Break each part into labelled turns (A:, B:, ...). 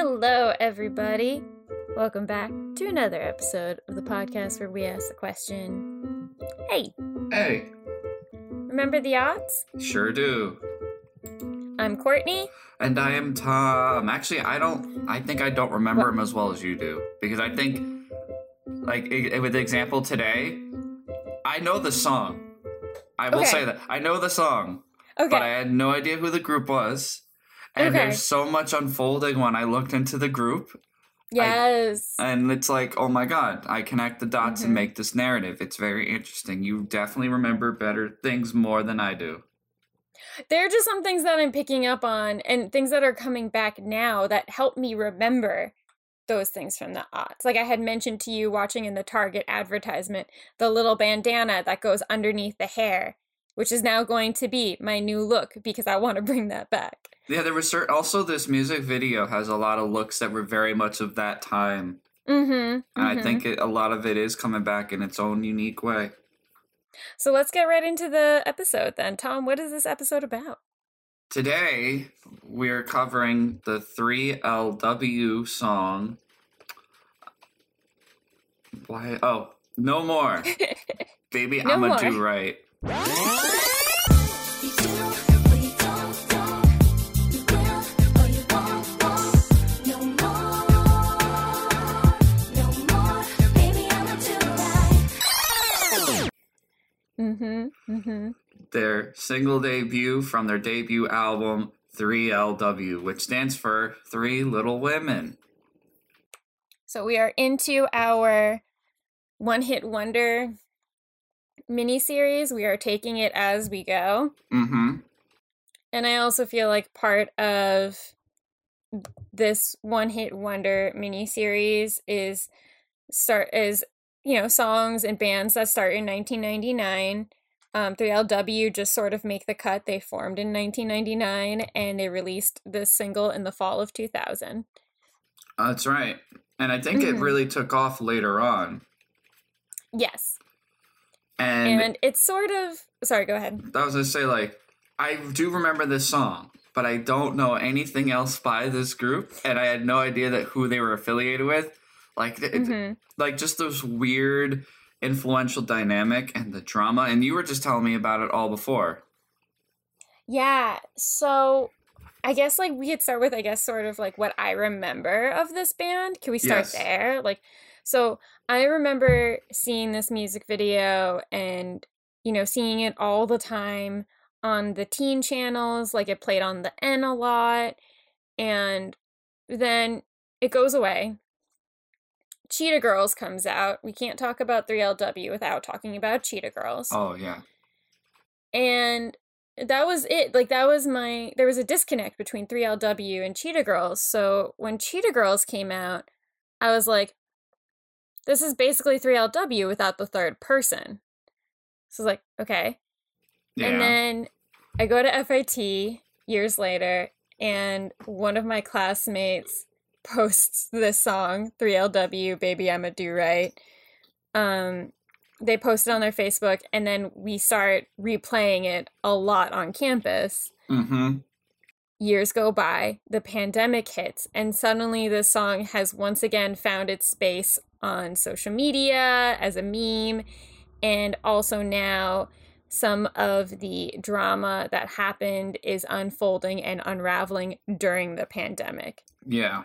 A: Hello, everybody. Welcome back to another episode of the podcast where we ask the question Hey,
B: Hey,
A: remember the odds?
B: sure do.
A: I'm Courtney.
B: And I am Tom. Actually, I don't. I think I don't remember him as well as you do because I think, like, i- with the example today, I know the song. I will
A: Okay.
B: say that I know the song,
A: Okay.
B: but I had no idea who the group was. And
A: Okay.
B: there's so much unfolding when I looked into the group,
A: yes.
B: and it's like, oh my god, I connect the dots
A: Mhm.
B: and make this narrative. It's very interesting. You definitely remember better things more than I do.
A: there are just some things that I'm picking up on and things that are coming back now that help me remember those things from the odds. Like I had mentioned to you watching in the Target advertisement, the little bandana that goes underneath the hair, which is now going to be my new look because I want to bring that back.
B: Yeah, there was certain. Also, this music video has a lot of looks that were very much of that time,
A: Mm-hmm.
B: and I think it, a lot of it is coming back in its own unique way.
A: So let's get right into the episode then. Tom, what is this episode about?
B: Today, we're covering the 3LW song. Why? Oh, no more, baby.
A: No
B: I'ma
A: more.
B: do right.
A: mm-hmm. Mm-hmm.
B: Their single debut from their debut album 3LW, which stands for Three Little Women.
A: So we are into our one hit wonder mini series. We are taking it as we go.
B: Mm-hmm.
A: And I also feel like part of this one hit wonder mini series is start is you know songs and bands that start in 1999. Um, 3LW just sort of make the cut. They formed in 1999 and they released this single in the fall of 2000.
B: That's right. And I think it
A: Mhm.
B: really took off later on.
A: Yes,
B: And,
A: and it's sort of sorry. Go ahead.
B: I was gonna say, like, I do remember this song, but I don't know anything else by this group, and I had no idea that who they were affiliated with. Like, it,
A: Mhm.
B: like just those weird, influential dynamic and the drama. And you were just telling me about it all before.
A: Yeah, so I guess like we could start with I guess sort of like what I remember of this band. Can we start
B: Yes.
A: there? Like so I remember seeing this music video and you know seeing it all the time on the teen channels, like it played on the N a lot and then it goes away. Cheetah Girls comes out. We can't talk about 3LW without talking about Cheetah Girls.
B: Oh yeah,
A: and that was it. Like that was my there was a disconnect between 3lw and cheetah girls. So when cheetah girls came out i was like this is basically 3lw without the third person. So i was like okay.
B: Yeah.
A: and then i go to fit years later and one of my classmates posts this song 3lw baby i'ma do right um they post it on their facebook and then we start replaying it a lot on campus
B: mm-hmm.
A: years go by the pandemic hits and suddenly this song has once again found its space on social media as a meme and also now some of the drama that happened is unfolding and unraveling during the pandemic
B: Yeah.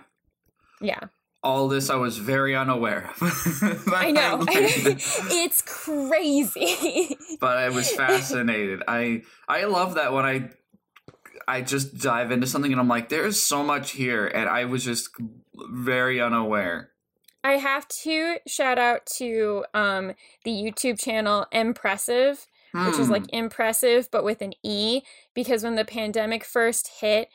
A: Yeah
B: All this I was very unaware of.
A: i know it's crazy
B: but I was fascinated. I I love that when I I just dive into something and I'm like, there's so much here, and I was just very unaware.
A: I have to shout out to um the YouTube channel Impressive, which is
B: Hmm.
A: like impressive but with an E because when the pandemic first hit,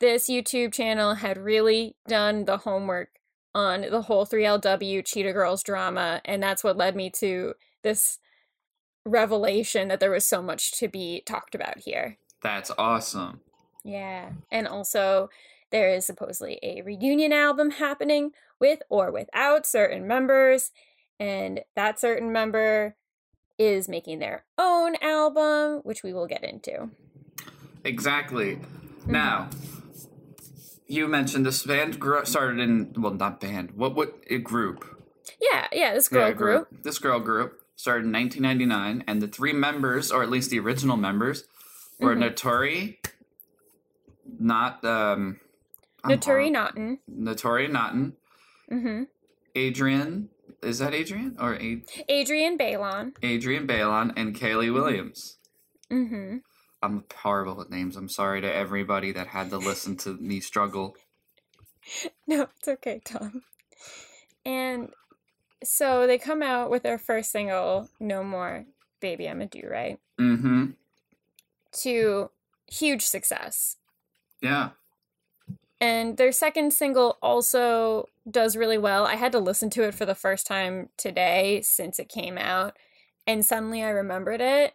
A: this YouTube channel had really done the homework on the whole 3LW Cheetah Girls drama and that's what led me to this revelation that there was so much to be talked about here.
B: that's awesome.
A: Yeah. And also, there is supposedly a reunion album happening with or without certain members. And that certain member is making their own album, which we will get into.
B: Exactly.
A: Mm-hmm.
B: Now, you mentioned this band grew, started in well, not band. What what a group?
A: Yeah, yeah, this girl
B: Yeah,
A: group.
B: This girl group started in 1999, and the three members, or at least the original members, were
A: Mhm.
B: Notori, not um,
A: Notori. Naughton.
B: Notori Naughton,
A: hmm
B: Adrian. Is that Adrian or A-
A: Adrian Balon.
B: Adrian Balon and Kaylee Williams?
A: hmm
B: I'm horrible with names. I'm sorry to everybody that had to listen to me struggle.
A: No, it's okay, Tom. And so they come out with their first single, No More Baby I'm a Do Right,
B: Mm-hmm.
A: to huge success.
B: Yeah.
A: And their second single also does really well. I had to listen to it for the first time today since it came out, and suddenly I remembered it,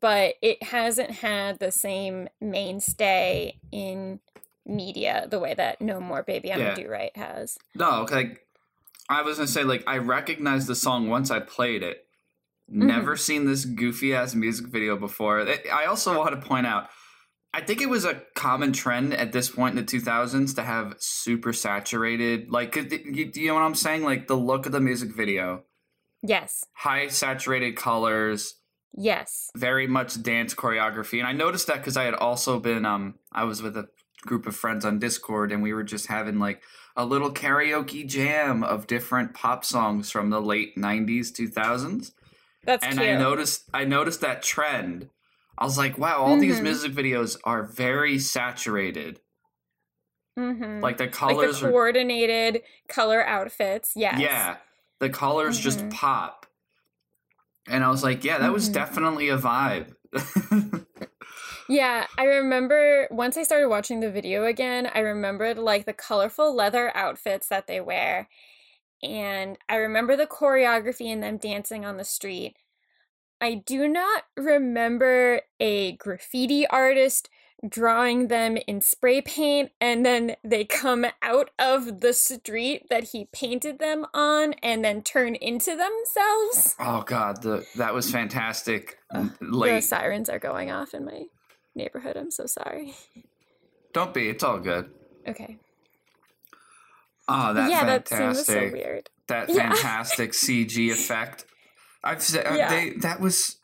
A: but it hasn't had the same mainstay in media the way that No More Baby I'm
B: Yeah.
A: a Do Right has.
B: No, like I was gonna say, like I recognized the song once I played it. Mm-hmm. Never seen this goofy ass music video before. I also want to point out, I think it was a common trend at this point in the 2000s to have super saturated, like you know what I'm saying? Like the look of the music video,
A: Yes,
B: high saturated colors,
A: yes.
B: very much dance choreography. And I noticed that because I had also been, um, I was with a group of friends on Discord and we were just having like a little karaoke jam of different pop songs from the late 90s, 2000s.
A: That's
B: and
A: cute.
B: I noticed, I noticed that trend. I was like, wow, all these
A: Mhm.
B: music videos are very saturated.
A: mm-hmm.
B: Like the
A: like
B: colors
A: the
B: are,
A: coordinated color outfits. Yes.
B: yeah, the colors just
A: Mhm.
B: pop. And I was like, yeah, that was
A: Mhm.
B: definitely a vibe.
A: Yeah, I remember once I started watching the video again, I remembered like the colorful leather outfits that they wear. And I remember the choreography and them dancing on the street. I do not remember a graffiti artist drawing them in spray paint and then they come out of the street that he painted them on and then turn into themselves.
B: Oh god, the that was fantastic.
A: The sirens are going off in my neighborhood. I'm so sorry.
B: Don't be. It's all good.
A: Okay.
B: Oh, that
A: yeah, that was
B: fantastic.
A: so weird.
B: that
A: Yeah.
B: fantastic CG effect. I've said uh,
A: Yeah.
B: they that was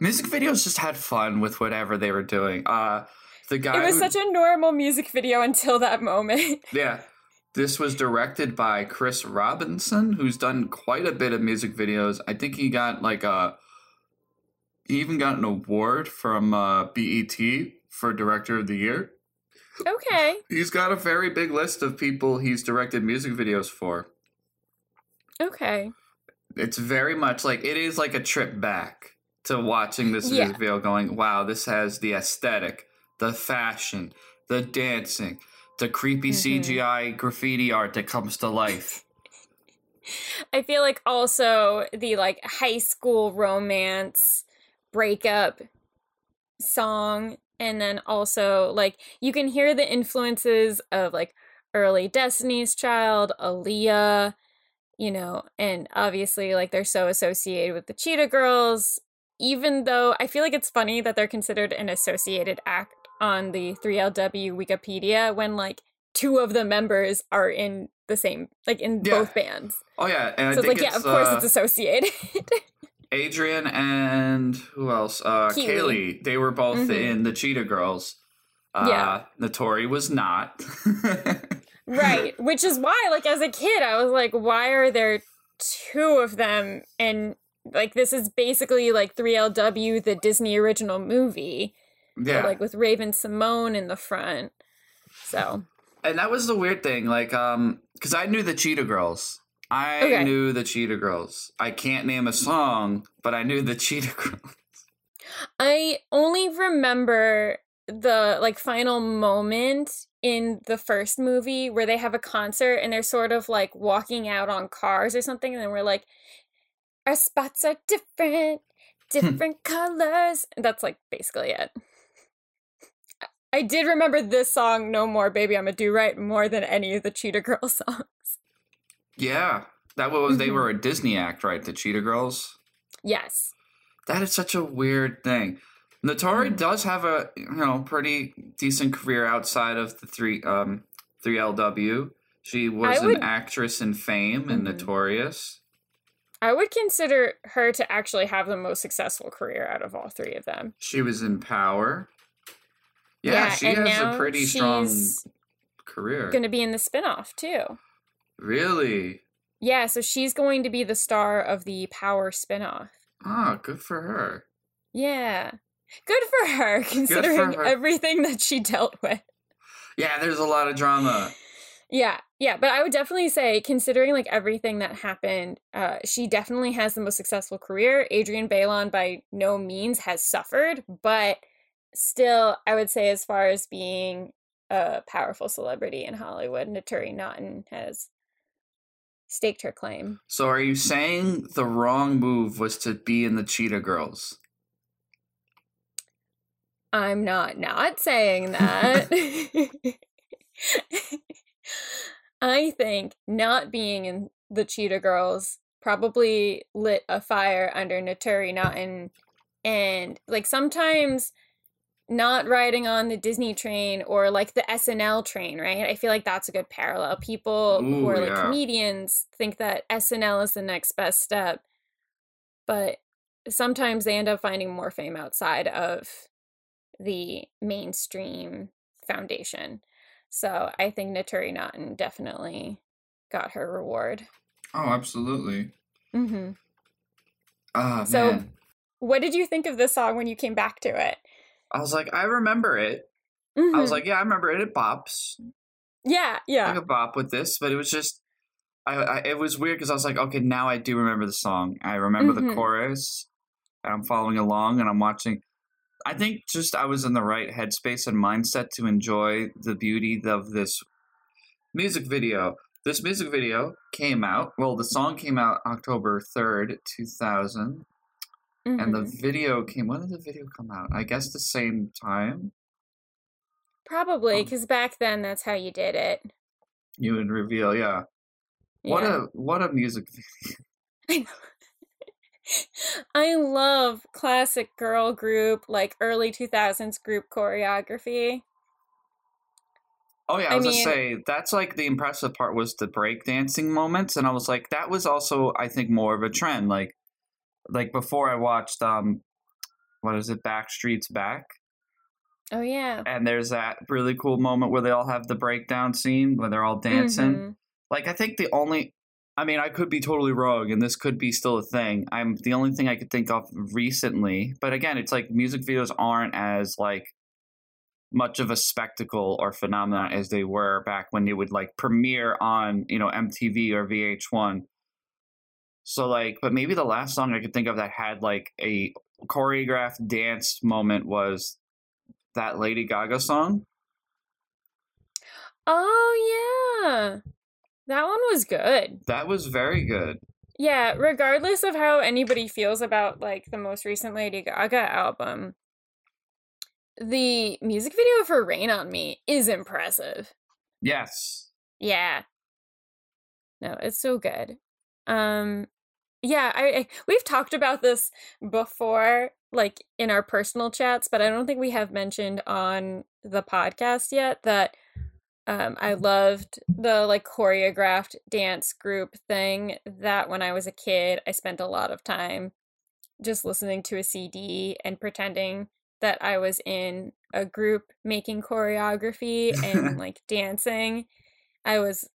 B: music videos just had fun with whatever they were doing. Uh the guy
A: It was
B: who-
A: such a normal music video until that moment.
B: yeah. This was directed by Chris Robinson, who's done quite a bit of music videos. I think he got like a he even got an award from uh, BET for Director of the Year.
A: okay.
B: He's got a very big list of people he's directed music videos for.
A: Okay.
B: It's very much like it is like a trip back to watching this
A: Yeah.
B: music video going, wow, this has the aesthetic, the fashion, the dancing, the creepy
A: Mhm.
B: CGI graffiti art that comes to life.
A: I feel like also the like high school romance breakup song and then also like you can hear the influences of like early Destiny's Child, Aaliyah, you know, and obviously like they're so associated with the Cheetah Girls even though I feel like it's funny that they're considered an associated act on the 3LW Wikipedia when like two of the members are in the same like in
B: Yeah.
A: both bands.
B: Oh yeah, and I
A: so it's like,
B: it's,
A: yeah, of course
B: uh,
A: it's associated.
B: Adrienne and who else? Uh, Kaylee. They were both
A: Mhm.
B: in the Cheetah Girls. Uh,
A: Yeah.
B: Naturi was not.
A: right. Which is why, like, as a kid, I was like, why are there two of them? And, like, this is basically like 3LW, the Disney original movie,
B: yeah.
A: like, with Raven-Symoné in the front. So,
B: and that was the weird thing like um because i knew the cheetah girls. I
A: Okay.
B: knew the cheetah girls. I can't name a song but i knew the cheetah girls.
A: I only remember the like final moment in the first movie where they have a concert and they're sort of like walking out on cars or something and then we're like our spots are different different colors. And that's like basically it I- did remember this song no more baby i'm a do right more than any of the cheetah girl songs
B: yeah that was they
A: Mhm.
B: were a disney act right the cheetah girls
A: yes
B: that is such a weird thing naturi
A: Mhm.
B: does have a you know pretty decent career outside of the three um 3LW. She was
A: would-
B: an actress in Fame and
A: Mhm.
B: Notorious.
A: I would consider her to actually have the most successful career out of all three of them.
B: She was in Power. Yeah, she has a pretty strong career.
A: Going to be in the spinoff too.
B: Really?
A: Yeah, so she's going to be the star of the Power spinoff.
B: Ah, good for her.
A: Yeah. Good for her, considering
B: her.
A: everything that she dealt with.
B: Yeah, there's a lot of drama.
A: Yeah, yeah, but I would definitely say, considering like everything that happened, uh, she definitely has the most successful career. Adrienne Bailon by no means has suffered, but still, I would say, as far as being a powerful celebrity in Hollywood, Naturi Naughton has staked her claim.
B: So are you saying the wrong move was to be in the Cheetah Girls?
A: I'm not not saying that. I think not being in the Cheetah Girls probably lit a fire under Naturi Naughton and like sometimes not riding on the Disney train or like the SNL train, right? I feel like that's a good parallel. People who
B: Ooh,
A: are like
B: yeah.
A: comedians think that SNL is the next best step, but sometimes they end up finding more fame outside of the mainstream foundation. So I think Naturi Naughton definitely got her reward.
B: Oh, absolutely.
A: Mm-hmm.
B: Ah,
A: So-
B: man.
A: What did you think of this song when you came back to it?
B: I was like, I remember it. I was
A: Mhm.
B: like, yeah, I remember it. It bops.
A: yeah, yeah.
B: I could bop with this, but it was just, I, I it was weird because I was like, okay, now I do remember the song. I remember the
A: Mhm.
B: chorus, and I'm following along, and I'm watching. I think just I was in the right headspace and mindset to enjoy the beauty of this music video. This music video came out. Well, the song came out October third, two thousand, and the
A: Mhm.
B: video came. When did the video come out? I guess the same time.
A: Probably
B: um,
A: because back then that's how you did it.
B: You would reveal, yeah. What
A: Yeah.
B: a what a music video.
A: I love classic girl group, like early 2000s group choreography.
B: Oh yeah, I
A: I
B: was
A: mean-
B: gonna say that's like the impressive part was the breakdancing moments, and I was like, that was also I think more of a trend. Like, like before I watched um, what is it, Backstreet's Back,
A: Oh, yeah.
B: and there's that really cool moment where they all have the breakdown scene where they're all dancing.
A: Mhm.
B: Like I think the only, I mean, I could be totally wrong, and this could be still a thing. I'm the only thing I could think of recently, but again, it's like music videos aren't as like much of a spectacle or phenomenon as they were back when they would like premiere on you know MTV or VH1. So like, but maybe the last song I could think of that had like a choreographed dance moment was that Lady Gaga song.
A: Oh, yeah. That one was good.
B: That was very good.
A: Yeah, regardless of how anybody feels about like the most recent Lady Gaga album, the music video for Rain on Me is impressive.
B: Yes.
A: Yeah. No, it's so good. Um yeah, I, I we've talked about this before like in our personal chats, but I don't think we have mentioned on the podcast yet that um I loved the like choreographed dance group thing that when I was a kid, I spent a lot of time just listening to a CD and pretending that I was in a group making choreography and like dancing. I was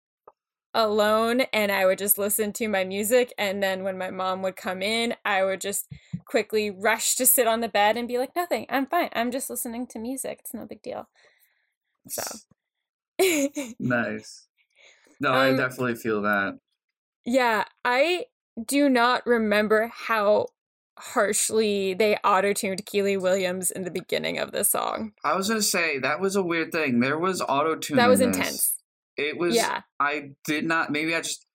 A: alone and I would just listen to my music. And then when my mom would come in, I would just quickly rush to sit on the bed and be like, nothing, I'm fine. I'm just listening to music. It's no big deal. So,
B: Nice. No, I
A: Um,
B: definitely feel that.
A: yeah, I do not remember how harshly they auto tuned Kiely Williams in the beginning of this song.
B: I was gonna say that was a weird thing. There was auto tune.
A: That was intense.
B: It was.
A: Yeah.
B: I did not. Maybe I just.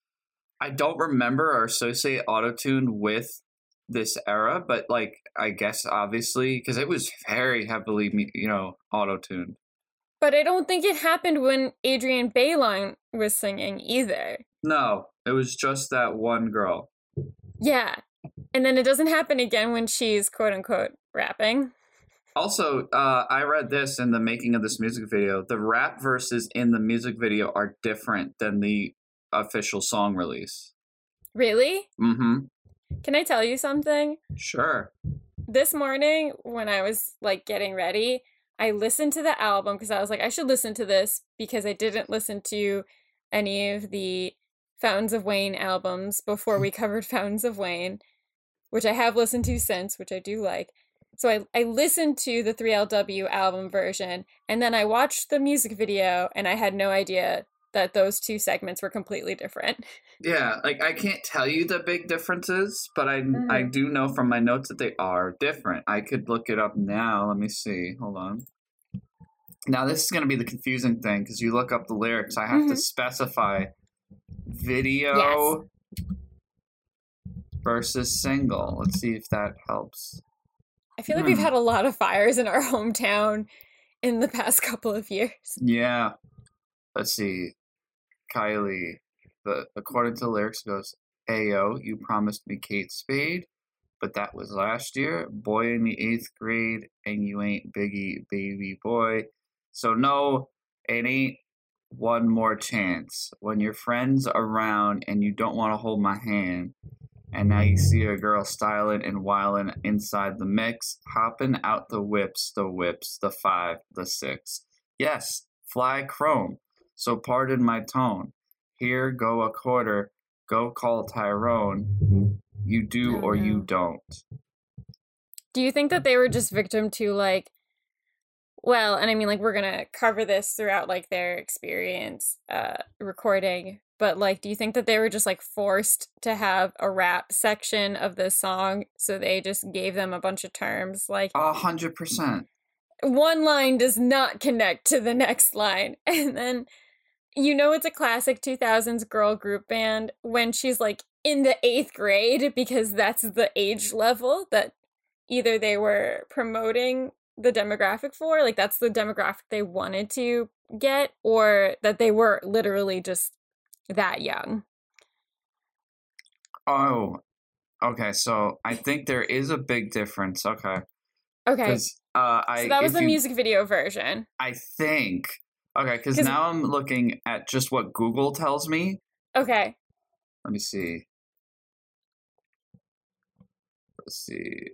B: I don't remember or associate auto tune with this era, but like I guess obviously because it was very heavily, you know, auto tuned.
A: But I don't think it happened when Adrienne Bailon was singing either.
B: No, it was just that one girl.
A: Yeah. And then it doesn't happen again when she's quote unquote rapping.
B: Also, uh, I read this in the making of this music video. The rap verses in the music video are different than the official song release.
A: Really?
B: Mm-hmm.
A: Can I tell you something?
B: Sure.
A: This morning, when I was like getting ready, I listened to the album because I was like, I should listen to this because I didn't listen to any of the Fountains of Wayne albums before we covered Fountains of Wayne, which I have listened to since, which I do like. So I, I listened to the 3LW album version and then I watched the music video and I had no idea that those two segments were completely different.
B: Yeah, like I can't tell you the big differences, but I I
A: Mhm.
B: do know from my notes that they are different. I could look it up now. Let me see. Hold on. Now this is going to be the confusing thing because you look up the lyrics. I have to
A: Mhm.
B: specify video versus single. Let's see if that helps.
A: I feel like we've
B: Hmm.
A: had a lot of fires in our hometown in the past couple of years.
B: Yeah. Let's see. Kylie. The according to the lyrics goes, Ayo, you promised me Kate Spade, but that was last year. Boy in the eighth grade, and you ain't Biggie, baby boy. So no, it ain't one more chance. When your friends around and you don't want to hold my hand, and now you see a girl styling and wilding inside the mix, hopping out the whips, the whips, the five, the six. Yes, fly chrome. So pardon my tone. Here go a quarter. Go call Tyrone. You do or you don't.
A: Do you think that they were just victim to like well, and I mean like we're going to cover this throughout like their experience uh recording, but like do you think that they were just like forced to have a rap section of this song so they just gave them a bunch of terms like
B: A hundred percent.
A: one line does not connect to the next line and then you know it's a classic 2000s girl group band when she's like in the eighth grade because that's the age level that either they were promoting the demographic for like that's the demographic they wanted to get or that they were literally just that young
B: Oh, okay. So I think there is a big difference. Okay,
A: Okay.
B: uh, I
A: so that was the
B: you-
A: music video version
B: I think. Okay, because now I'm looking at just what Google tells me.
A: okay
B: Let me see. Let's see.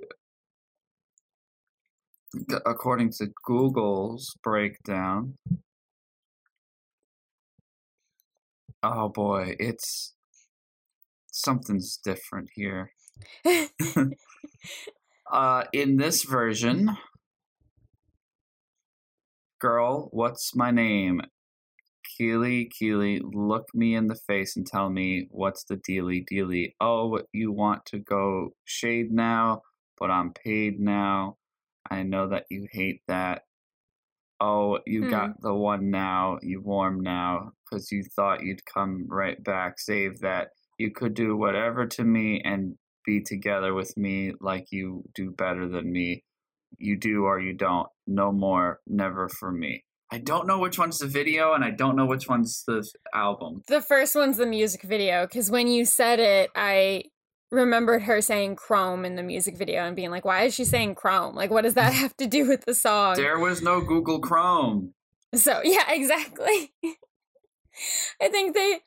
B: According to Google's breakdown. Oh boy, it's something's different here. Uh, in this version, girl, what's my name? Kiely, Kiely, look me in the face and tell me what's the dealy dealy. Oh, you want to go shade now, but I'm paid now. I know that you hate that. Oh, you
A: Hmm.
B: got the one now, you warm now, because you thought you'd come right back. Save that. You could do whatever to me and be together with me like you do better than me. You do or you don't. No more, never for me. I don't know which one's the video and I don't know which one's the album.
A: The first one's the music video because when you said it, I remembered her saying chrome in the music video and being like, why is she saying chrome? Like, what does that have to do with the song?
B: There was no Google Chrome.
A: So, yeah, exactly. I think they,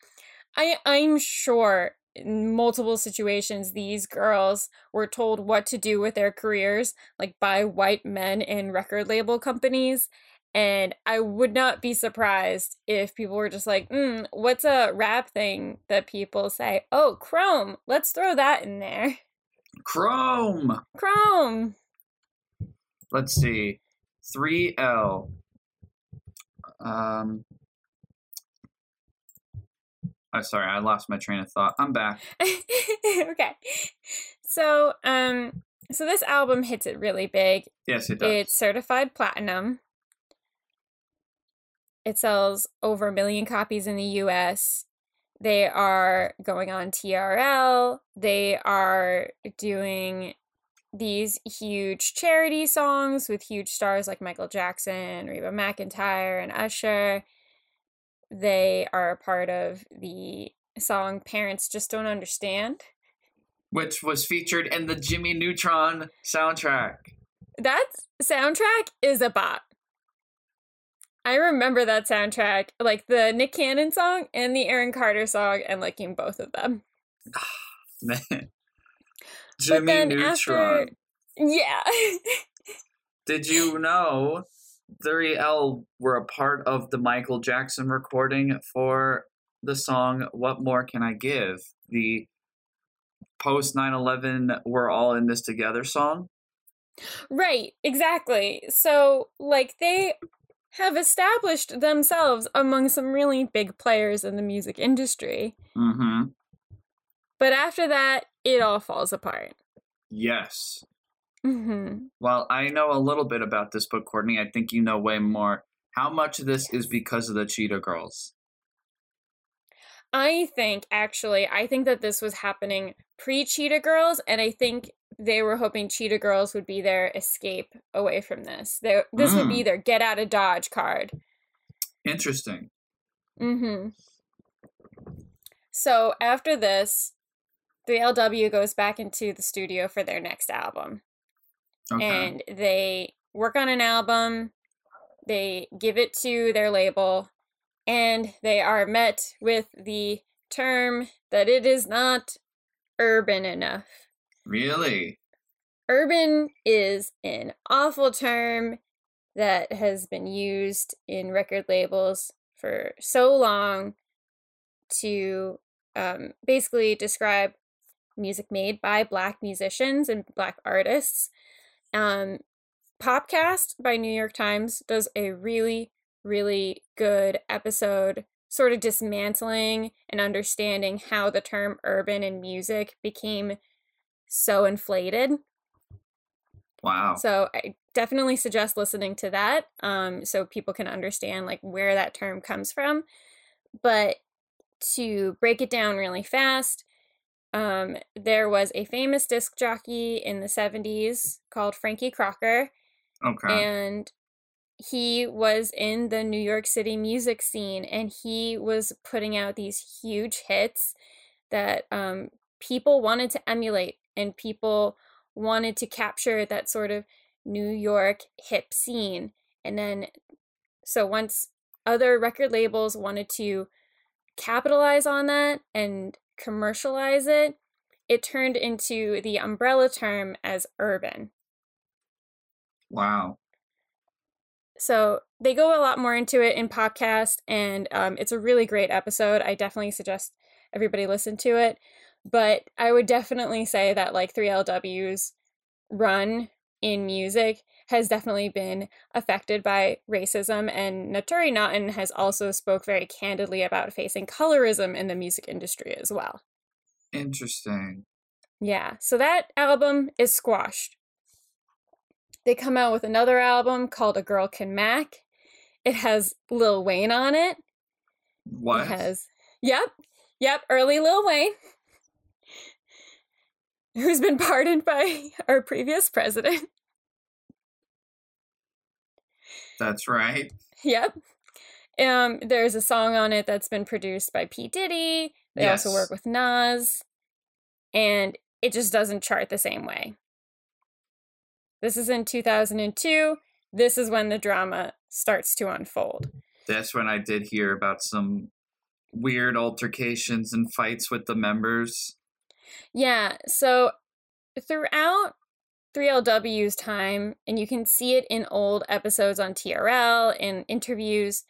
A: I, I'm sure in multiple situations, these girls were told what to do with their careers, like by white men in record label companies. And I would not be surprised if people were just like, mm, what's a rap thing that people say? Oh, Chrome. Let's throw that in there.
B: Chrome.
A: Chrome.
B: Let's see. 3L. Um Oh, sorry, I lost my train of thought. I'm back.
A: okay. So, um, so this album hits it really big.
B: Yes, it does.
A: It's certified platinum. It sells over a million copies in the US. They are going on TRL. They are doing these huge charity songs with huge stars like Michael Jackson, Reba McEntire, and Usher. They are a part of the song Parents Just Don't Understand.
B: Which was featured in the Jimmy Neutron soundtrack.
A: that soundtrack is a bop. I remember that soundtrack, like the Nick Cannon song and the Aaron Carter song, and liking both of them.
B: Man. Jimmy
A: then
B: Neutron.
A: after- Yeah.
B: Did you know 3L were a part of the Michael Jackson recording for the song What More Can I Give? The post 9 11 We're All in This Together song?
A: right, exactly. So, like, they have established themselves among some really big players in the music industry.
B: Mm hmm.
A: But after that, it all falls apart.
B: Yes.
A: hmm
B: Well, I know a little bit about this book, Courtney. I think you know way more. How much of this is because of the Cheetah Girls?
A: I think, actually, I think that this was happening pre Cheetah Girls, and I think they were hoping Cheetah Girls would be their escape away from this. They, this would be their get out of Dodge card.
B: Interesting.
A: Mm-hmm. So after this, 3LW goes back into the studio for their next album.
B: Okay.
A: And they work on an album, they give it to their label, and they are met with the term that it is not urban enough.
B: Really?
A: Urban is an awful term that has been used in record labels for so long to um, basically describe music made by black musicians and black artists. Um, Popcast by New York Times does a really, really good episode, sort of dismantling and understanding how the term urban in music became so inflated.
B: Wow.
A: So I definitely suggest listening to that um, so people can understand like where that term comes from. But to break it down really fast, um, there was a famous disc jockey in the 70s called Frankie Crocker,
B: okay.
A: and he was in the New York City music scene and he was putting out these huge hits that um, people wanted to emulate and people wanted to capture that sort of New York hip scene. And then, so once other record labels wanted to capitalize on that and commercialize it, it turned into the umbrella term as urban.
B: wow.
A: So they go a lot more into it in Popcast, and um, it's a really great episode. I definitely suggest everybody listen to it. But I would definitely say that like 3LW's run in music has definitely been affected by racism, and Naturi Naughton has also spoke very candidly about facing colorism in the music industry as well.
B: Interesting.
A: Yeah, so that album is squashed. They come out with another album called A Girl Can Mack. It has Lil Wayne on it.
B: What?
A: It has, yep, yep, early Lil Wayne, who's been pardoned by our previous president.
B: That's right.
A: Yep. Um, there's a song on it that's been produced by P. Diddy. They also work with Nas. And it just doesn't chart the same way. This is in 2002. This is when the drama starts to unfold.
B: That's when I did hear about some weird altercations and fights with the members.
A: Yeah, so throughout 3LW's time, and you can see it in old episodes on TRL and interviews,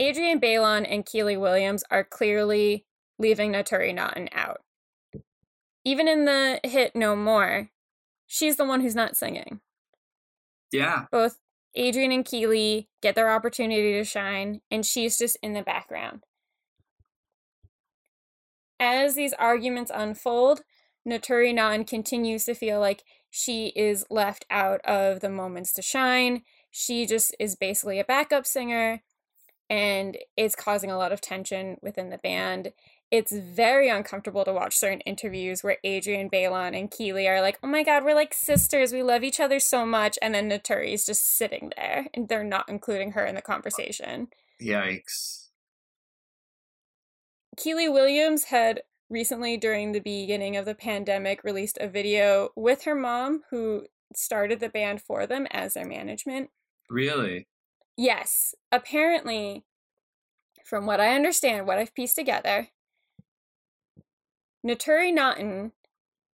A: Adrienne Bailon and Kiely Williams are clearly leaving Naturi Naughton out. Even in the hit No More, she's the one who's not singing.
B: Yeah.
A: Both Adrienne and Kiely get their opportunity to shine, and she's just in the background. As these arguments unfold, Naturi Nan continues to feel like she is left out of the moments to shine. She just is basically a backup singer, and it's causing a lot of tension within the band. It's very uncomfortable to watch certain interviews where Adrienne Bailon and Kiely are like, "Oh my god, we're like sisters. We love each other so much," and then Naturi is just sitting there, and they're not including her in the conversation.
B: Yikes.
A: Kiely Williams had recently, during the beginning of the pandemic, released a video with her mom, who started the band for them as their management.
B: Really?
A: Yes, apparently, from what I understand, what I've pieced together, Naturi Naughton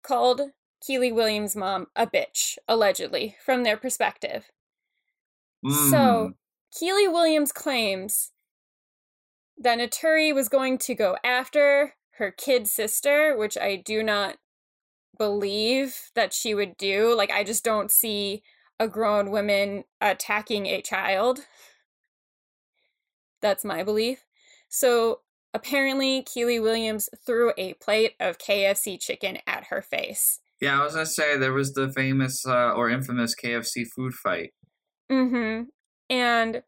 A: called Kiely Williams' mom a bitch, allegedly, from their perspective.
B: Mm.
A: So, Kiely Williams claims that Naturi was going to go after her kid sister, which I do not believe that she would do. Like, I just don't see a grown woman attacking a child. That's my belief. So, apparently, Kiely Williams threw a plate of KFC chicken at her face.
B: yeah, I was gonna say there was the famous uh, or infamous KFC food fight.
A: Mm-hmm. And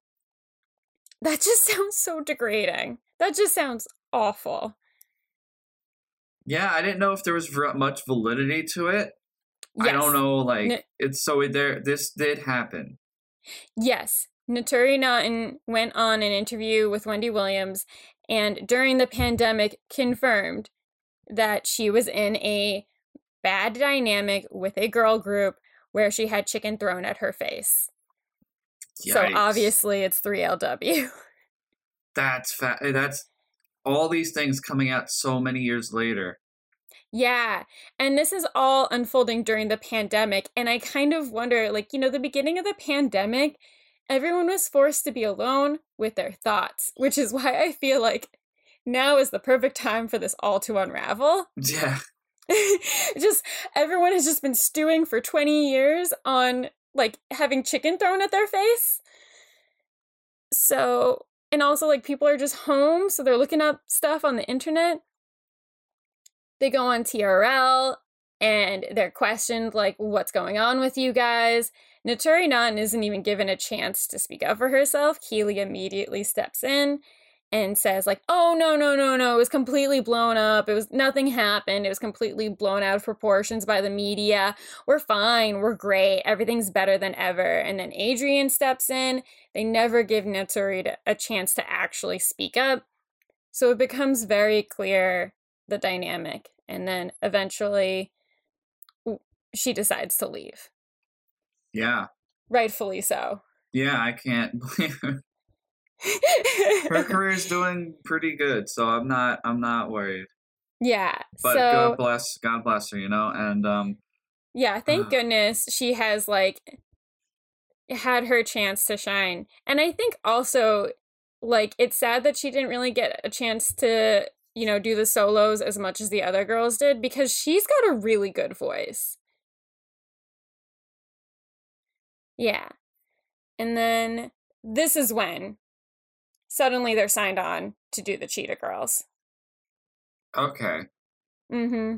A: that just sounds so degrading. That just sounds awful.
B: Yeah, I didn't know if there was much validity to it. I don't know, like it's so there. This did happen.
A: Yes. Naturi Naughton went on an interview with Wendy Williams and during the pandemic confirmed that she was in a bad dynamic with a girl group where she had chicken thrown at her face. So obviously it's 3LW.
B: that's fa- eh, that's all these things coming out so many years later.
A: Yeah. And this is all unfolding during the pandemic. And I kind of wonder like, you know, the beginning of the pandemic, everyone was forced to be alone with their thoughts, which is why I feel like now is the perfect time for this all to unravel.
B: Yeah,
A: just everyone has just been stewing for 20 years on like having chicken thrown at their face. So, and also like people are just home, so they're looking up stuff on the internet. They go on TRL and they're questioned like what's going on with you guys. Naturi Naughton isn't even given a chance to speak up for herself. Kiely immediately steps in and says like oh no no no no it was completely blown up. It was nothing happened. It was completely blown out of proportions by the media. We're fine. We're great. Everything's better than ever. And then adrienne steps in. They never give naturi to- a chance to actually speak up. So it becomes very clear the dynamic and then eventually she decides to leave.
B: Yeah,
A: rightfully so.
B: Yeah. I can't believe it. Her career's doing pretty good, so I'm not I'm not worried.
A: yeah
B: But
A: so
B: God bless God bless her, you know. And um,
A: Yeah, thank
B: Ah.
A: goodness she has like had her chance to shine. And I think also like it's sad that she didn't really get a chance to, you know, do the solos as much as the other girls did because she's got a really good voice. Yeah. And then this is when suddenly they're signed on to do the Cheetah Girls.
B: okay,
A: Mm-hmm.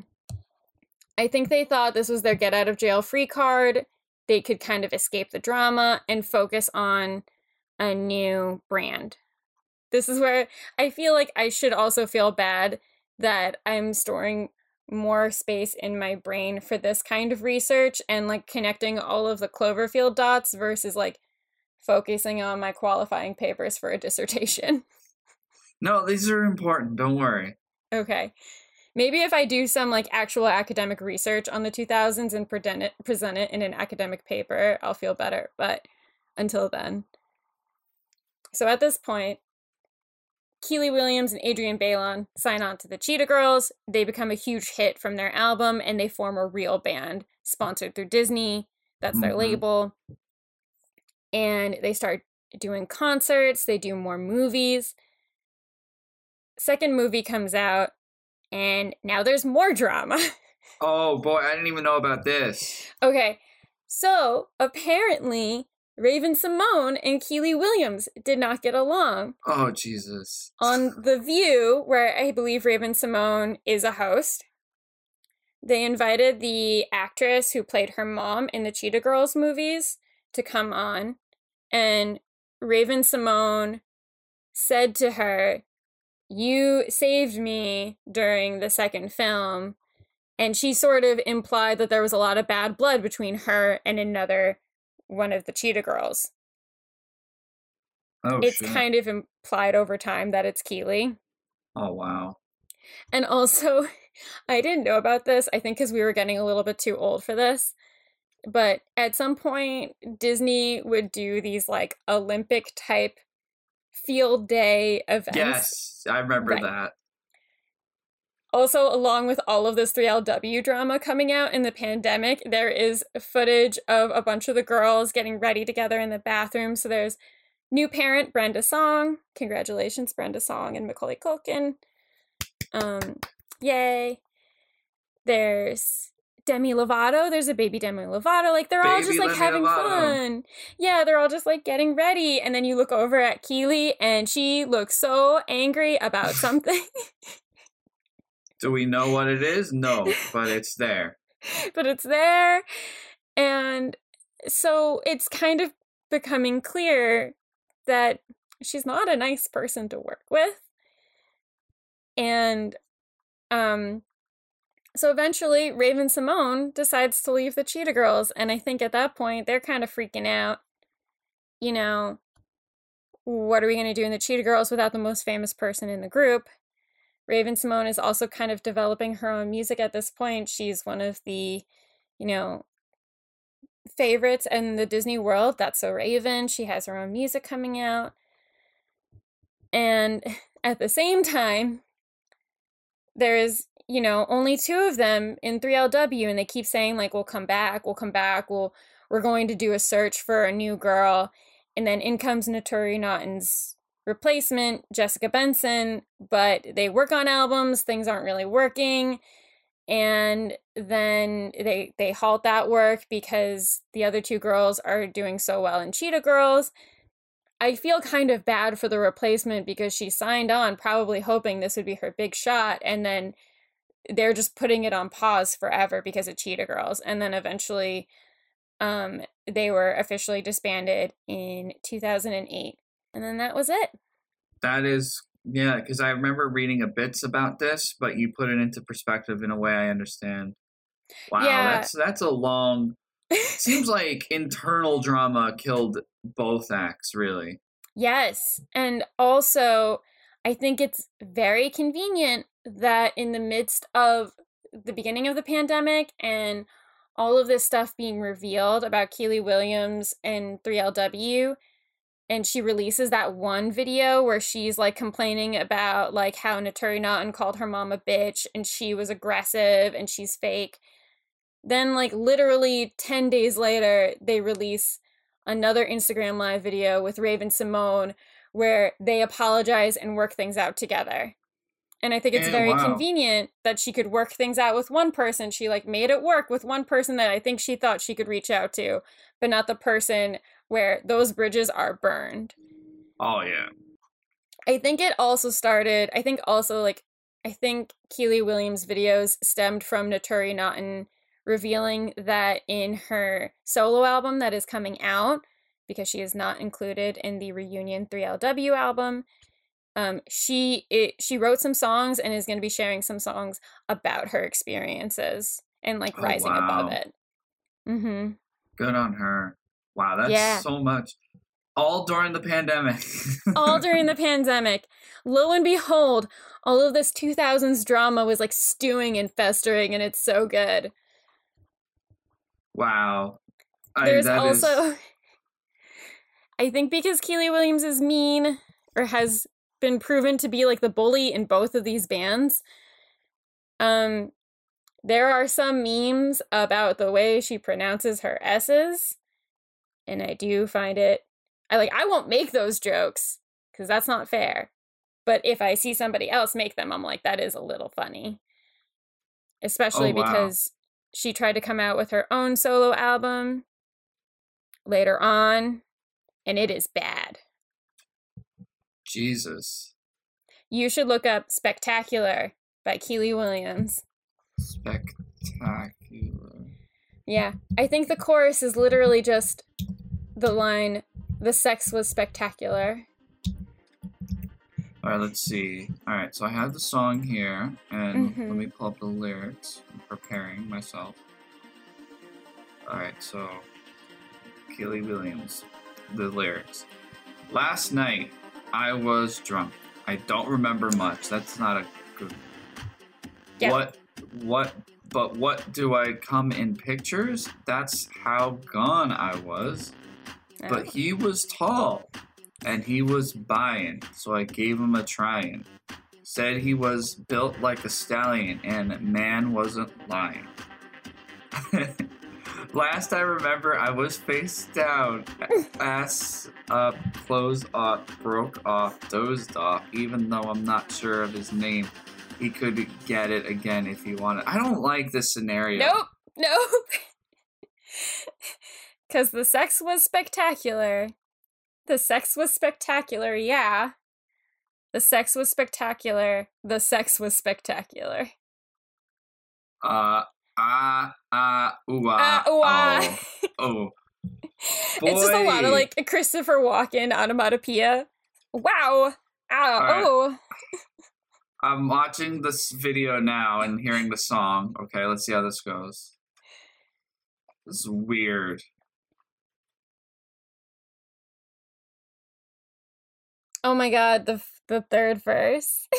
A: I think they thought this was their get out of jail free card. They could kind of escape the drama and focus on a new brand. This is where I feel like I should also feel bad that I'm storing more space in my brain for this kind of research and like connecting all of the Cloverfield dots versus like focusing on my qualifying papers for a dissertation.
B: no, these are important. Don't worry.
A: Okay. Maybe if I do some like actual academic research on the 2000s and present it, present it in an academic paper, I'll feel better. But until then. So at this point, Kiely Williams and Adrienne Bailon sign on to the Cheetah Girls. They become a huge hit from their album and they form a real band sponsored through Disney. That's their
B: Mhm.
A: label. And they start doing concerts, they do more movies. Second movie comes out, and now there's more drama.
B: Oh boy, I didn't even know about this.
A: okay, so apparently Raven-Symoné and Kiely Williams did not get along.
B: Oh Jesus.
A: On The View, where I believe Raven-Symoné is a host, they invited the actress who played her mom in the Cheetah Girls movies to come on, and Raven-Symoné said to her, You saved me during the second film. And she sort of implied that there was a lot of bad blood between her and another one of the Cheetah Girls.
B: Oh
A: it's
B: shit.
A: kind of implied over time that it's Kiely.
B: oh wow.
A: And also, I didn't know about this, I think because we were getting a little bit too old for this. But at some point Disney would do these like Olympic type field day events.
B: Yes, I remember
A: Right.
B: that.
A: Also, along with all of this 3LW drama coming out in the pandemic, there is footage of a bunch of the girls getting ready together in the bathroom. So there's new parent Brenda Song. Congratulations, Brenda Song and Macaulay Culkin. Um, yay. There's Demi Lovato. There's a baby Demi Lovato. Like they're all just like
B: Demi
A: having
B: Lovato.
A: fun. Yeah, they're all just like getting ready. And then you look over at Kiely and she looks so angry about something.
B: Do we know what it is? No, but it's there.
A: but it's there. And so it's kind of becoming clear that she's not a nice person to work with. And um so eventually Raven-Symoné decides to leave the Cheetah Girls and I think at that point they're kind of freaking out. You know, what are we going to do in the Cheetah Girls without the most famous person in the group? Raven-Symoné is also kind of developing her own music at this point. She's one of the, you know, favorites in the Disney world. That's so Raven. She has her own music coming out. And at the same time, there's, you know, only two of them in 3LW and they keep saying like we'll come back, we'll come back, we'll we're going to do a search for a new girl. And then in comes Naturi Naughton's replacement, Jessica Benson, but they work on albums, things aren't really working. And then they they halt that work because the other two girls are doing so well in Cheetah Girls. I feel kind of bad for the replacement because she signed on probably hoping this would be her big shot and then they're just putting it on pause forever because of Cheetah Girls and then eventually um they were officially disbanded in 2008 and then that was it.
B: That is, yeah, because I remember reading a bits about this, but you put it into perspective in a way I understand. Wow,
A: Yeah.
B: that's that's a long. Seems like internal drama killed both acts, really.
A: Yes. And also, I think it's very convenient that in the midst of the beginning of the pandemic and all of this stuff being revealed about Kiely Williams and 3LW, and she releases that one video where she's like complaining about like how Naturi Naughton called her mom a bitch and she was aggressive and she's fake. Then, like, literally 10 days later, they release another Instagram live video with Raven-Symoné where they apologize and work things out together. And I think it's
B: Eh,
A: very
B: wow.
A: convenient that she could work things out with one person. She like made it work with one person that I think she thought she could reach out to, but not the person where those bridges are burned.
B: Oh yeah,
A: I think it also started, I think also like I think Kiely Williams' videos stemmed from Naturi Naughton revealing that in her solo album that is coming out, because she is not included in the reunion 3LW album, um, she it, she wrote some songs and is going to be sharing some songs about her experiences and like
B: Oh,
A: rising above it. Mm-hmm.
B: good on her. Wow, that's
A: Yeah.
B: so much. All during the pandemic.
A: all during the pandemic. Lo and behold, all of this 2000s drama was like stewing and festering, and it's so good.
B: wow. I-
A: There's
B: that is-
A: also, I think because Kiely Williams is mean or has been proven to be like the bully in both of these bands, um, there are some memes about the way she pronounces her S's, and I do find it. I like. I won't make those jokes because that's not fair. But if I see somebody else make them, I'm like, that is a little funny. Especially
B: Oh, wow.
A: because she tried to come out with her own solo album later on, and it is bad.
B: Jesus.
A: You should look up Spectacular by Kiely Williams.
B: Spectacular.
A: Yeah, I think the chorus is literally just the line, the sex was spectacular.
B: All right, let's see. All right, so I have the song here, and
A: Mhm.
B: let me pull up the lyrics. I'm preparing myself. All right, so Kiely Williams, the lyrics. Last night, I was drunk. I don't remember much. That's not a good.
A: Yeah.
B: What? What but what do I come in pictures? That's how gone I was. But he was tall and he was buying, so I gave him a trying. Said he was built like a stallion and man wasn't lying. Last I remember, I was face down, ass up, clothes off, broke off, dozed off, even though I'm not sure of his name. He could get it again if he wanted. I don't like this scenario.
A: Nope, nope. Because the sex was spectacular. The sex was spectacular, yeah. The sex was spectacular. The sex was spectacular.
B: Uh, ah, ah, ooh,
A: Ah,
B: ah,
A: ooh, ah.
B: oh, oh.
A: It's just a lot of like Christopher Walken onomatopoeia. Wow. Ow.
B: Alright.
A: Oh.
B: I'm watching this video now and hearing the song. Okay, let's see how this goes. This is weird.
A: Oh my god, the the third verse.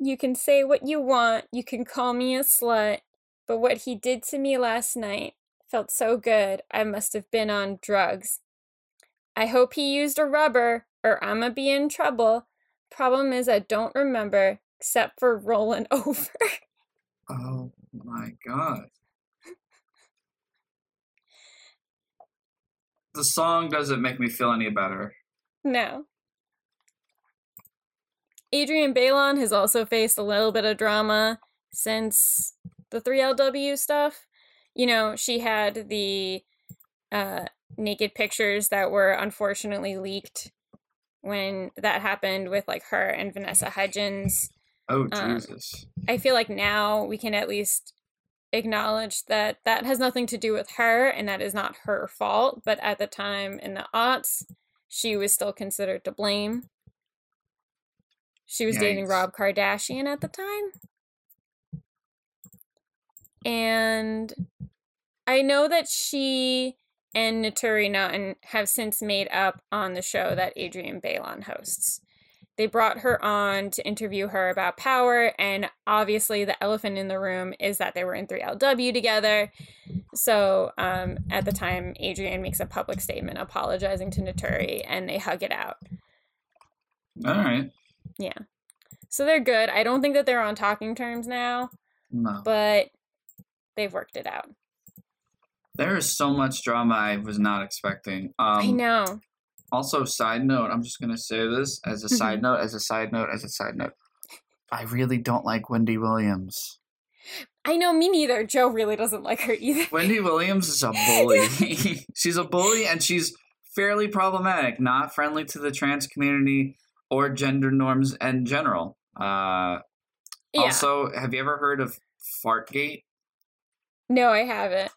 A: you can say what you want, you can call me a slut, but what he did to me last night felt so good. I must have been on drugs. I hope he used a rubber or I'ma be in trouble. Problem is I don't remember except for rolling over.
B: Oh my god. The song doesn't make me feel any better.
A: No. Adrienne Bailon has also faced a little bit of drama since the 3LW stuff. You know, she had the uh, naked pictures that were unfortunately leaked when that happened with like her and Vanessa Hudgens.
B: Oh
A: Um,
B: Jesus.
A: I feel like now we can at least acknowledge that that has nothing to do with her and that is not her fault. But at the time in the aughts, she was still considered to blame. She was dating Rob Kardashian at the time. And I know that she and Naturi Naughton have since made up on the show that Adrienne Bailon hosts. They brought her on to interview her about power, and obviously, the elephant in the room is that they were in 3LW together. So, um, at the time, Adrienne makes a public statement apologizing to Naturi, and they hug it out.
B: All right.
A: Yeah. So they're good. I don't think that they're on talking terms now,
B: No.
A: but they've worked it out.
B: There is so much drama I was not expecting. Um,
A: I know.
B: Also, side note, I'm just gonna say this as a
A: Mm-hmm.
B: side note, as a side note, as a side note. I really don't like Wendy Williams.
A: I know me neither. Joe really doesn't like her either.
B: Wendy Williams is a bully. she's a bully and she's fairly problematic, not friendly to the trans community or gender norms in general. Uh,
A: Yeah.
B: Also, have you ever heard of Fartgate?
A: no, I haven't.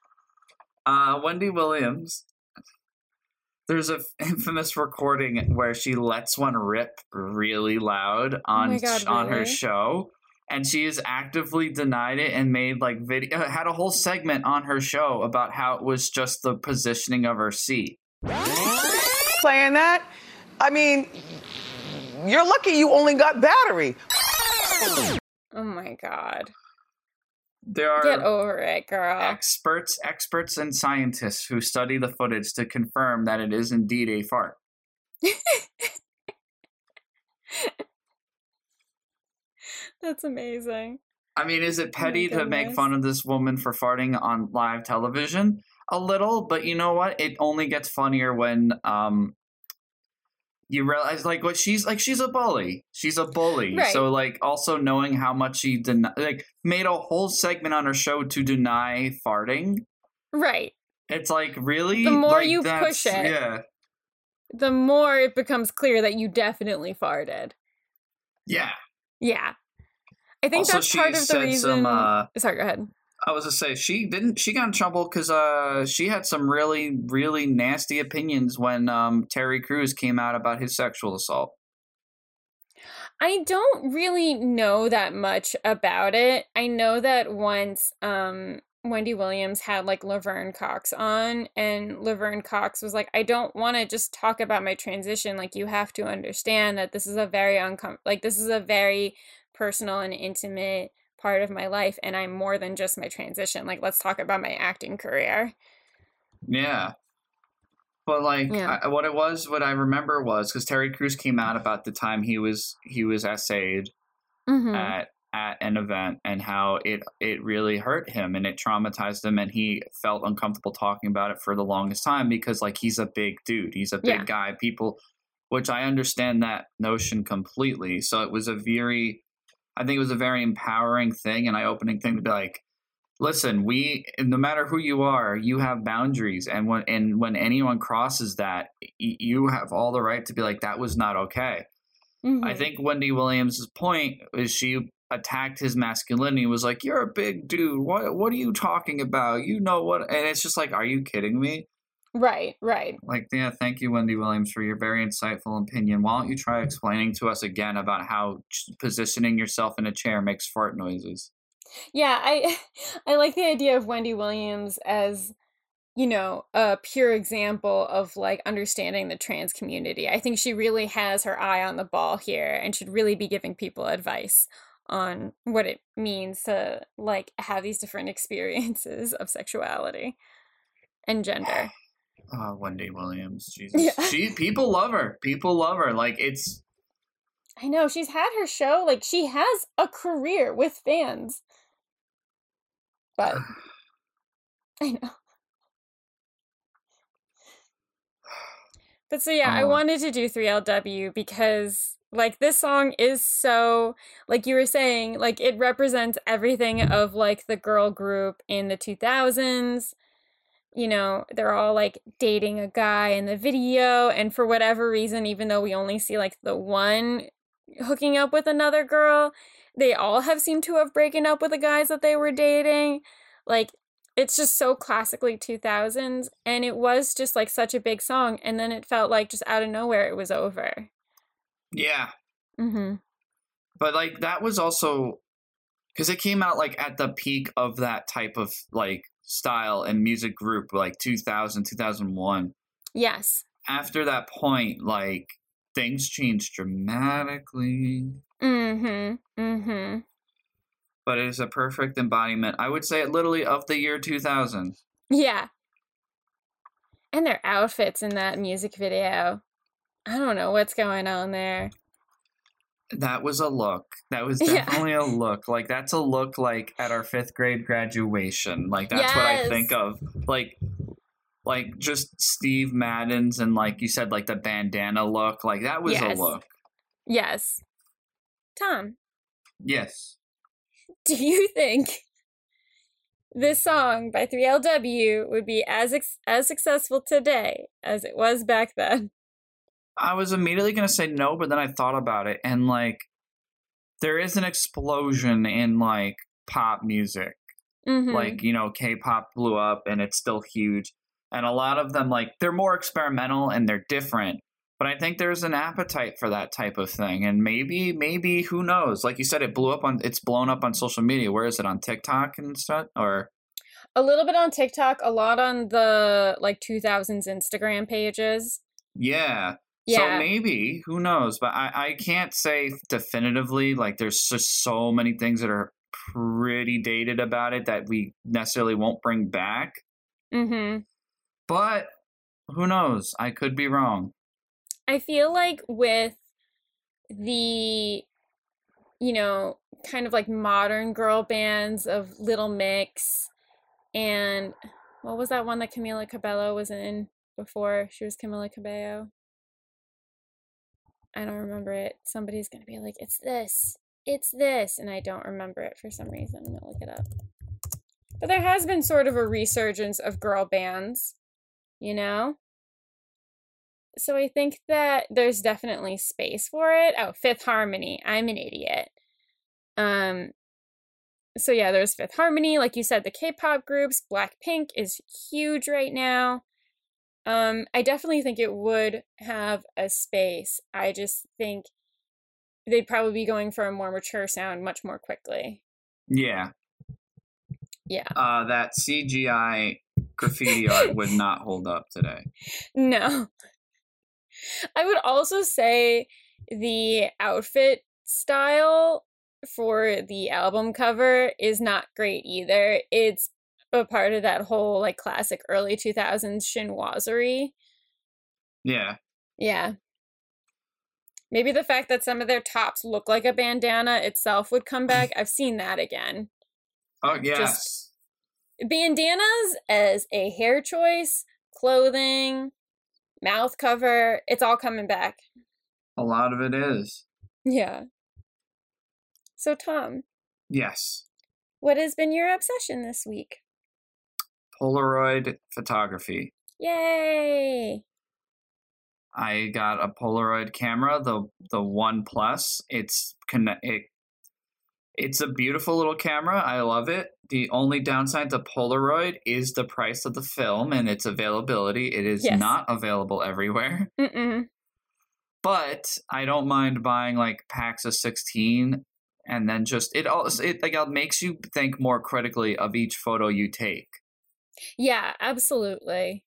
B: Uh, Wendy Williams. There's a f- infamous recording where she lets one rip really loud on
A: Oh my God,
B: on her show, and she has actively denied it and made like video had a whole segment on her show about how it was just the positioning of her seat.
C: Playing that, I mean, you're lucky you only got battery.
A: Oh my god.
B: There are
A: Get over it, girl.
B: experts, experts, and scientists who study the footage to confirm that it is indeed a fart.
A: That's amazing.
B: I mean, is it
A: Oh
B: petty to make fun of this woman for farting on live television? A little, but you know what? It only gets funnier when um you realize like what she's like she's a bully. She's a bully.
A: Right.
B: So like also knowing how much she den- like made a whole segment on her show to deny farting.
A: Right.
B: It's like really
A: The more
B: Like,
A: you push it.
B: Yeah.
A: The more it becomes clear that you definitely farted.
B: Yeah.
A: Yeah. I think
B: also
A: that's part of the
B: said
A: reason.
B: some uh
A: Sorry, go ahead.
B: I was to say she didn't. She got in trouble because uh, she had some really, really nasty opinions when um, Terry Crews came out about his sexual assault.
A: I don't really know that much about it. I know that once um Wendy Williams had like Laverne Cox on and Laverne Cox was like I don't want to just talk about my transition like you have to understand that this is a very uncom like this is a very personal and intimate part of my life and I'm more than just my transition. Like let's talk about my acting career.
B: Yeah. But like
A: Yeah.
B: I, what it was, what I remember was because Terry Crews came out about the time he was he was essayed
A: Mhm.
B: at at an event and how it it really hurt him and it traumatized him and he felt uncomfortable talking about it for the longest time because like he's a big dude he's a big
A: Yeah.
B: guy people which i understand that notion completely so it was a very i think it was a very empowering thing and eye-opening thing to be like listen we no matter who you are you have boundaries and when and when anyone crosses that you have all the right to be like that was not okay I
A: Mhm.
B: think Wendy Williams' point is she attacked his masculinity was like, You're a big dude. What what are you talking about? You know what and it's just like, Are you kidding me?
A: Right, right.
B: Like, yeah, thank you, Wendy Williams, for your very insightful opinion. Why don't you try explaining to us again about how positioning yourself in a chair makes fart noises?
A: Yeah, I I like the idea of Wendy Williams as you know, a pure example of like understanding the trans community. I think she really has her eye on the ball here and should really be giving people advice on what it means to like have these different experiences of sexuality and gender.
B: Oh, Wendy Williams, Jesus.
A: Yeah.
B: She people love her. People love her. Like it's
A: I know she's had her show, like she has a career with fans. But I know. But so yeah, I
B: Oh.
A: wanted to do 3LW because like this song is so like you were saying, like it represents everything of like the girl group in the 2000s. You know, they're all like dating a guy in the video and for whatever reason even though we only see like the one hooking up with another girl, they all have seemed to have broken up with the guys that they were dating. Like it's just so classically 2000s and it was just like such a big song and then it felt like just out of nowhere it was over
B: yeah.
A: mm-hmm
B: But like that was also because it came out like at the peak of that type of like style and music group, like 2000, 2001.
A: yes
B: After that point, like things changed dramatically.
A: mm-hmm mm-hmm
B: But it is a perfect embodiment. I would say it literally of the year 2000.
A: yeah and their outfits in that music video i don't know what's going on there
B: That was a look. That was
A: Yeah.
B: definitely a look. Like that's a look like at our fifth grade graduation. Like that's what I think of. Like like just Steve Madden's and like you said, like the bandana look. Like that was
A: Yes.
B: a look.
A: yes tom
B: Yes.
A: do you think this song by 3lw would be as ex- as successful today as it was back then
B: I was immediately gonna say no, but then I thought about it and like there is an explosion in like pop music.
A: mm-hmm.
B: like you know k-pop blew up and it's still huge and a lot of them like they're more experimental and they're different but i think there's an appetite for that type of thing and maybe maybe who knows like you said it blew up on it's blown up on social media where is it on tiktok and stuff or
A: a little bit on TikTok, a lot on the like 2000s Instagram pages.
B: yeah
A: Yeah.
B: so maybe who knows but i i can't say definitively like there's just so many things that are pretty dated about it that we necessarily won't bring back
A: mm-hmm.
B: but who knows i could be wrong
A: I feel like with the, you know, kind of like modern girl bands of Little Mix and what was that one that Camila Cabello was in before she was Camila Cabello? I don't remember it. Somebody's gonna be like, it's this, it's this, and I don't remember it for some reason. I'm gonna look it up. But there has been sort of a resurgence of girl bands, you know? So I think that there's definitely space for it. Oh, Fifth Harmony. I'm an idiot. Um so yeah, there's Fifth Harmony, like you said the K-pop groups, Blackpink is huge right now. Um I definitely think it would have a space. I just think they'd probably be going for a more mature sound much more quickly.
B: yeah
A: Yeah.
B: uh, that CGI graffiti art would not hold up today.
A: No. I would also say the outfit style for the album cover is not great either. It's a part of that whole like classic early 2000s chinoiserie.
B: Yeah.
A: Yeah. Maybe the fact that some of their tops look like a bandana itself would come back. I've seen that again.
B: Oh yes.
A: Bandanas as a hair choice, clothing, mouth cover, it's all coming back.
B: A lot of it is.
A: Yeah. So, Tom,
B: Yes.
A: what has been your obsession this week?
B: Polaroid photography.
A: Yay!
B: I got a Polaroid camera, the the One Plus. It's conne- it, it's a beautiful little camera. I love it. The only downside to Polaroid is the price of the film and its availability. It is
A: Yes.
B: not available everywhere.
A: Mm-mm.
B: But I don't mind buying like packs of 16 and then just it also it like it makes you think more critically of each photo you take.
A: Yeah, absolutely.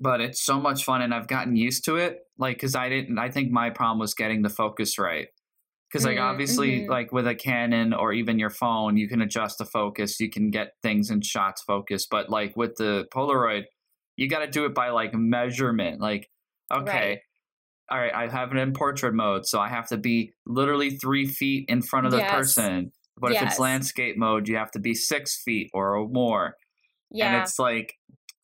B: but it's so much fun and i've gotten used to it like because i didn't i think my problem was getting the focus right because like
A: Mm,
B: obviously
A: mhm.
B: like with a canon or even your phone you can adjust the focus you can get things in shots focused. but like with the polaroid you got to do it by like measurement like okay
A: Right.
B: all right i have it in portrait mode so i have to be literally three feet in front of the
A: Yes.
B: person but if it's landscape mode you have to be six feet or more and it's like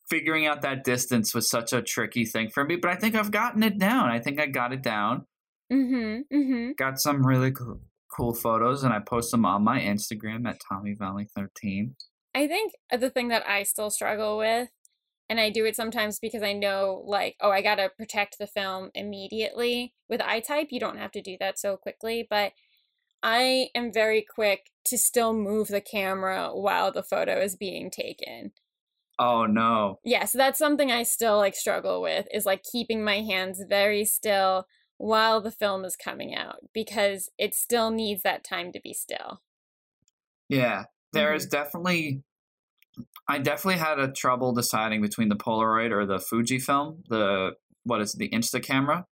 B: figuring out that distance was such a tricky thing for me but i think i've gotten it down i think i got it down
A: Mm-hmm. Mm-hmm.
B: got some really cool, cool photos and i post them on my instagram at tommy valley 13
A: I think the thing that I still struggle with, and I do it sometimes because I know, like, oh, I gotta protect the film immediately. With iType, you don't have to do that so quickly, but I am very quick to still move the camera while the photo is being taken.
B: oh no
A: Yeah, so that's something I still like struggle with is like keeping my hands very still while the film is coming out because it still needs that time to be still.
B: yeah there is definitely i definitely had a trouble deciding between the polaroid or the Fujifilm, the what is it, the insta camera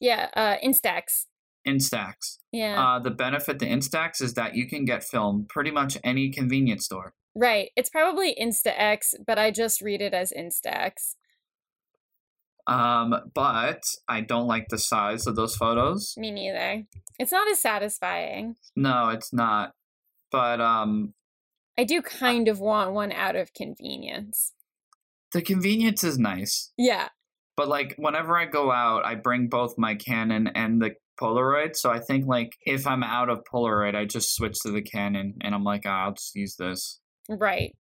A: Yeah, uh Instax.
B: Instax
A: Yeah.
B: uh, the benefit to instax is that you can get film pretty much any convenience store
A: Right. It's probably InstaX, but I just read it as Instax.
B: Um, but I don't like the size of those photos.
A: Me neither. It's not as satisfying.
B: No, it's not. But um,
A: I do kind of want one out of convenience.
B: the convenience is nice.
A: Yeah.
B: But like whenever I go out, I bring both my Canon and the Polaroid. So I think like if I'm out of Polaroid, I just switch to the Canon, and I'm like, ah, I'll just use this.
A: Right.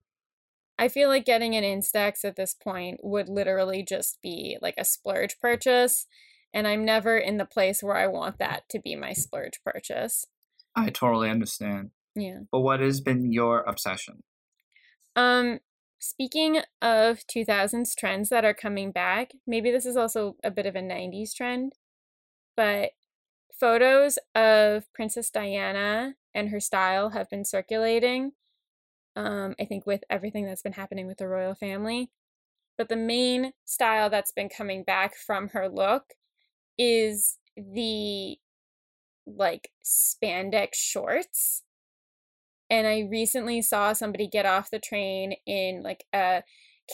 A: I feel like getting an Instax at this point would literally just be like a splurge purchase. And I'm never in the place where I want that to be my splurge purchase.
B: I totally understand.
A: Yeah.
B: But what has been your obsession?
A: Um, speaking of 2000s trends that are coming back, maybe this is also a bit of a 90s trend, but photos of Princess Diana and her style have been circulating. Um, I think with everything that's been happening with the royal family. But the main style that's been coming back from her look is the like spandex shorts and I recently saw somebody get off the train in like a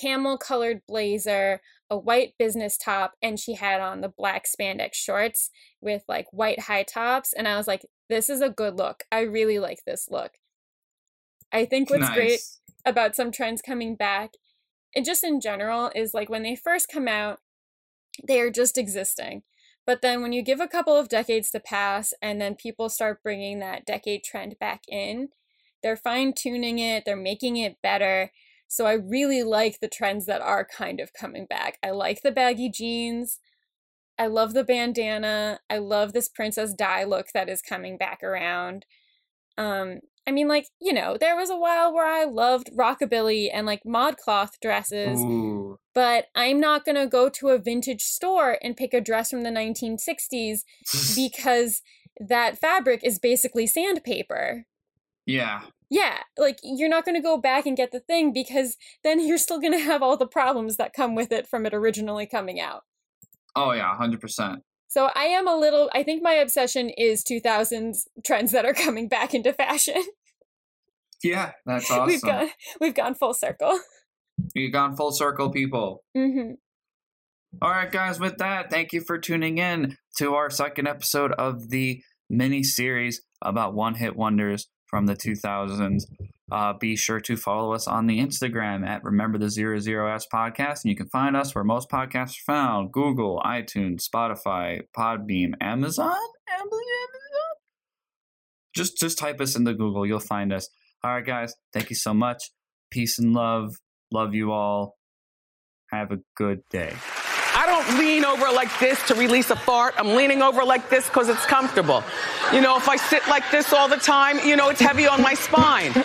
A: camel colored blazer, a white business top, and she had on the black spandex shorts with like white high tops. And I was like, this is a good look. I really like this look. I think what's great about some trends coming back and just in general is like when they first come out they are just existing but then when you give a couple of decades to pass and then people start bringing that decade trend back in they're fine tuning it they're making it better so i really like the trends that are kind of coming back i like the baggy jeans i love the bandana i love this princess Di look that is coming back around um I mean, like, you know, there was a while where I loved rockabilly and like modcloth dresses,
B: Ooh.
A: but I'm not gonna go to a vintage store and pick a dress from the 1960s because that fabric is basically sandpaper.
B: yeah.
A: Yeah, like, you're not gonna go back and get the thing because then you're still gonna have all the problems that come with it from it originally coming out.
B: Oh yeah, hundred percent.
A: So I am a little. I think my obsession is 2000s trends that are coming back into fashion.
B: Yeah, that's awesome.
A: we've gone we've gone full circle.
B: You've gone full circle, people.
A: hmm
B: All right, guys, with that, thank you for tuning in to our second episode of the mini series about one hit wonders from the 2000s. Uh, be sure to follow us on the Instagram at Remember the Zero Zero S Podcast, and you can find us where most podcasts are found Google, iTunes, Spotify, Podbean, Amazon? Amazon? Just, just type us into Google, you'll find us. All right, guys, thank you so much. Peace and love. Love you all. Have a good day.
C: Don't lean over like this to release a fart. I'm leaning over like this because it's comfortable. You know, if I sit like this all the time, you know, it's heavy on my spine.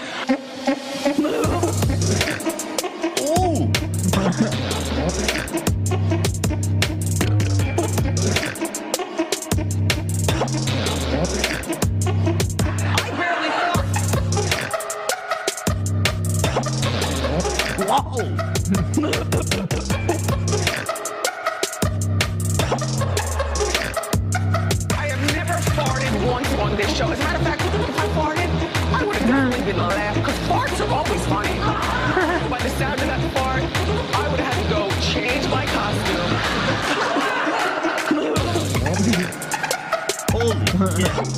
C: I
D: shit.